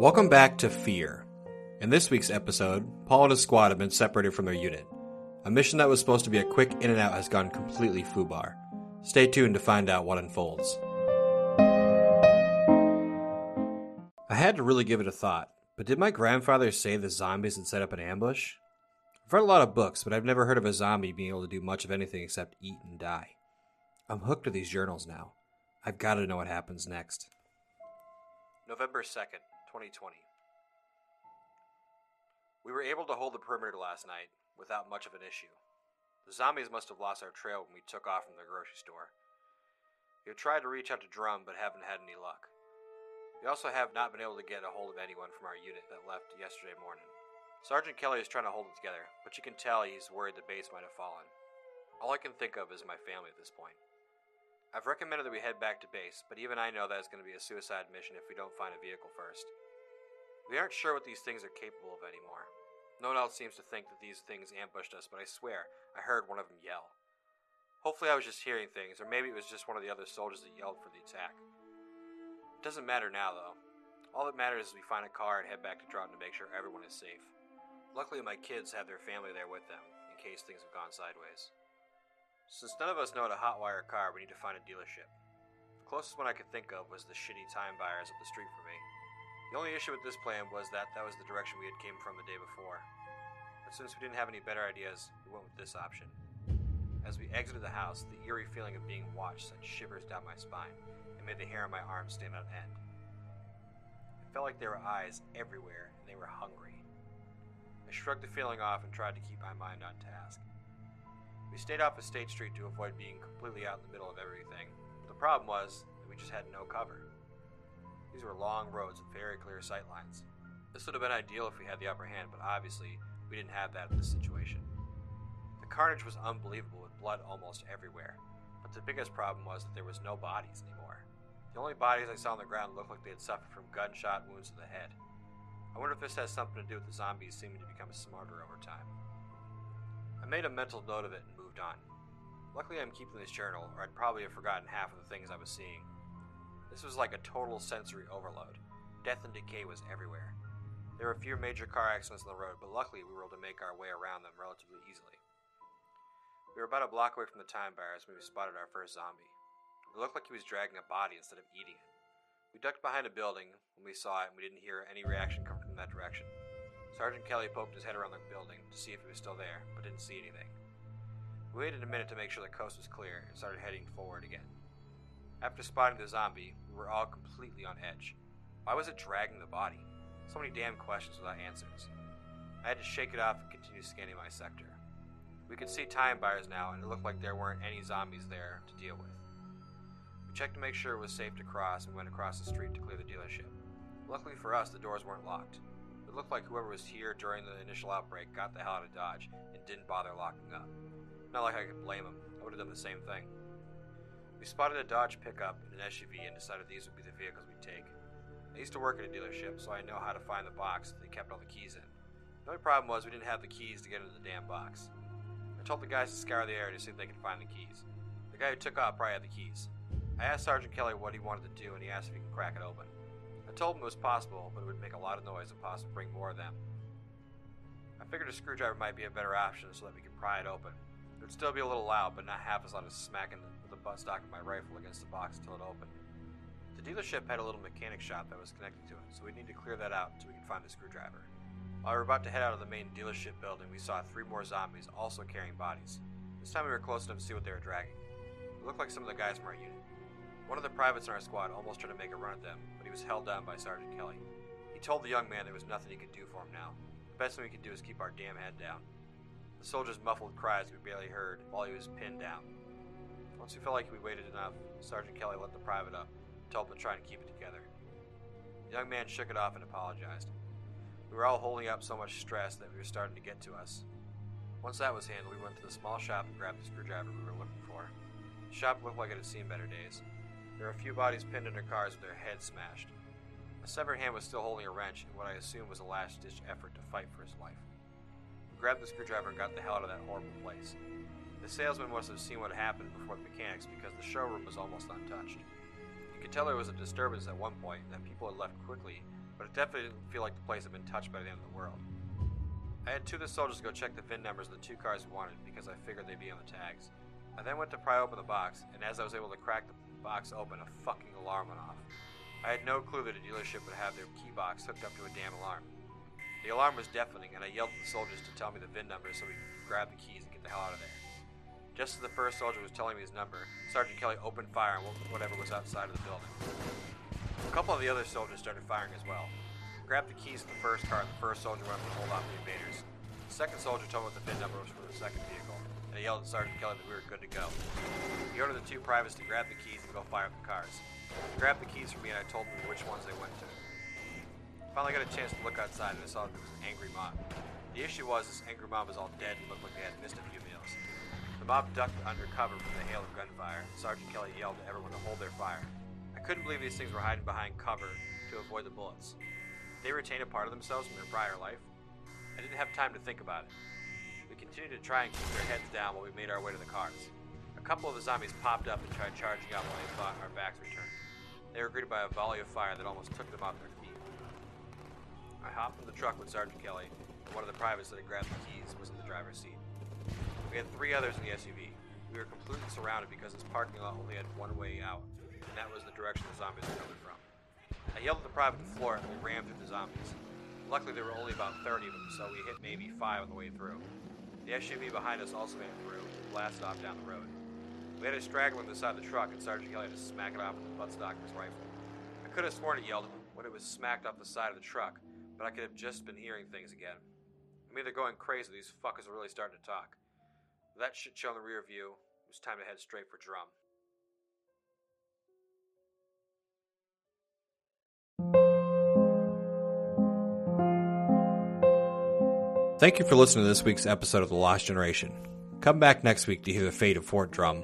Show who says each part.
Speaker 1: Welcome back to Fear. In this week's episode, Paul and his squad have been separated from their unit. A mission that was supposed to be a quick in and out has gone completely FUBAR. Stay tuned to find out what unfolds. I had to really give it a thought, but did my grandfather say the zombies had set up an ambush? I've read a lot of books, but I've never heard of a zombie being able to do much of anything except eat and die. I'm hooked to these journals now. I've got to know what happens next. November 2nd, 2020. We were able to hold the perimeter last night without much of an issue. The zombies must have lost our trail when we took off from the grocery store. We have tried to reach out to Drum but haven't had any luck. We also have not been able to get a hold of anyone from our unit that left yesterday morning. Sergeant Kelly is trying to hold it together, but you can tell he's worried the base might have fallen. All I can think of is my family at this point. I've recommended that we head back to base, but even I know that it's going to be a suicide mission if we don't find a vehicle first. We aren't sure what these things are capable of anymore. No one else seems to think that these things ambushed us, but I swear, I heard one of them yell. Hopefully, I was just hearing things, or maybe it was just one of the other soldiers that yelled for the attack. It doesn't matter now, though. All that matters is we find a car and head back to Droughton to make sure everyone is safe. Luckily, my kids have their family there with them, in case things have gone sideways. Since none of us know how to hotwire a car, we need to find a dealership. The closest one I could think of was the shitty time buyers up the street from me. The only issue with this plan was that that was the direction we had came from the day before. But since we didn't have any better ideas, we went with this option. As we exited the house, the eerie feeling of being watched sent shivers down my spine and made the hair on my arms stand on end. It felt like there were eyes everywhere and they were hungry. I shrugged the feeling off and tried to keep my mind on task. We stayed off of State Street to avoid being completely out in the middle of everything. The problem was that we just had no cover. These were long roads with very clear sight lines. This would have been ideal if we had the upper hand, but obviously we didn't have that in this situation. The carnage was unbelievable with blood almost everywhere, but the biggest problem was that there was no bodies anymore. The only bodies I saw on the ground looked like they had suffered from gunshot wounds to the head. I wonder if this has something to do with the zombies seeming to become smarter over time. I made a mental note of it and moved on. Luckily, I'm keeping this journal, or I'd probably have forgotten half of the things I was seeing. This was like a total sensory overload. Death and decay was everywhere. There were a few major car accidents on the road, but luckily we were able to make our way around them relatively easily. We were about a block away from the time buyers when we spotted our first zombie. It looked like he was dragging a body instead of eating it. We ducked behind a building when we saw it, and we didn't hear any reaction come from that direction. Sergeant Kelly poked his head around the building to see if he was still there, but didn't see anything. We waited a minute to make sure the coast was clear and started heading forward again. After spotting the zombie, we were all completely on edge. Why was it dragging the body? So many damn questions without answers. I had to shake it off and continue scanning my sector. We could see time buyers now, and it looked like there weren't any zombies there to deal with. We checked to make sure it was safe to cross and went across the street to clear the dealership. Luckily for us, the doors weren't locked. It looked like whoever was here during the initial outbreak got the hell out of Dodge and didn't bother locking up. Not like I could blame them, I would have done the same thing. We spotted a Dodge pickup and an SUV and decided these would be the vehicles we'd take. I used to work at a dealership, so I know how to find the box that they kept all the keys in. The only problem was we didn't have the keys to get into the damn box. I told the guys to scour the area to see if they could find the keys. The guy who took off probably had the keys. I asked Sergeant Kelly what he wanted to do, and he asked if he could crack it open. I told him it was possible, but it would make a lot of noise and possibly bring more of them. I figured a screwdriver might be a better option so that we could pry it open. It would still be a little loud, but not half as loud as smacking with the buttstock of my rifle against the box until it opened. The dealership had a little mechanic shop that was connected to it, so we need to clear that out so we can find the screwdriver. While we were about to head out of the main dealership building, we saw three more zombies also carrying bodies. This time we were close enough to see what they were dragging. It looked like some of the guys from our unit. One of the privates in our squad almost tried to make a run at them, but he was held down by Sergeant Kelly. He told the young man there was nothing he could do for him now. The best thing we could do is keep our damn head down. The soldier's muffled cries we barely heard while he was pinned down. Once we felt like we waited enough, Sergeant Kelly let the private up told him to try and keep it together. The young man shook it off and apologized. We were all holding up so much stress that we were starting to get to us. Once that was handled, we went to the small shop and grabbed the screwdriver we were looking for. The shop looked like it had seen better days. There were a few bodies pinned under cars with their heads smashed. A severed hand was still holding a wrench in what I assumed was a last ditch effort to fight for his life. We grabbed the screwdriver and got the hell out of that horrible place. The salesman must have seen what happened before the mechanics because the showroom was almost untouched. You could tell there was a disturbance at one point and that people had left quickly but it definitely didn't feel like the place had been touched by the end of the world. I had two of the soldiers go check the VIN numbers of the two cars we wanted because I figured they'd be on the tags. I then went to pry open the box, and as I was able to crack the box open, a fucking alarm went off. I had no clue that a dealership would have their key box hooked up to a damn alarm. The alarm was deafening, and I yelled at the soldiers to tell me the VIN number so we could grab the keys and get the hell out of there. Just as the first soldier was telling me his number, Sergeant Kelly opened fire on whatever was outside of the building. A couple of the other soldiers started firing as well. Grabbed the keys to the first car, and the first soldier went up to hold off the invaders. The second soldier told me what the VIN number was for the second vehicle, and he yelled at Sergeant Kelly that we were good to go. He ordered the two privates to grab the keys and go fire up the cars. He grabbed the keys for me, and I told them which ones they went to. Finally got a chance to look outside and I saw that there was an angry mob. The issue was this angry mob was all dead and looked like they had missed a few meals. The mob ducked under cover from the hail of gunfire, Sergeant Kelly yelled to everyone to hold their fire. I couldn't believe these things were hiding behind cover to avoid the bullets. Did they retain a part of themselves from their prior life? I didn't have time to think about it. We continued to try and keep their heads down while we made our way to the cars. A couple of the zombies popped up and tried charging out while they thought our backs were turned. They were greeted by a volley of fire that almost took them off their feet. I hopped in the truck with Sergeant Kelly, and one of the privates that had grabbed the keys was in the driver's seat. We had three others in the SUV. We were completely surrounded because this parking lot only had one way out, and that was the direction the zombies were coming from. I yelled at the private to floor it, and we rammed through the zombies. Luckily, there were only about 30 of them, so we hit maybe five on the way through. The SUV behind us also ran through and blasted off down the road. We had a straggler on the side of the truck, and Sergeant Kelly had to smack it off with the buttstock of his rifle. I could have sworn it yelled when it was smacked off the side of the truck, but I could have just been hearing things again. I'm either going crazy these fuckers are really starting to talk. That shit show in the rear view, it was time to head straight for Drum. Thank you for listening to this week's episode of The Lost Generation. Come back next week to hear the fate of Fort Drum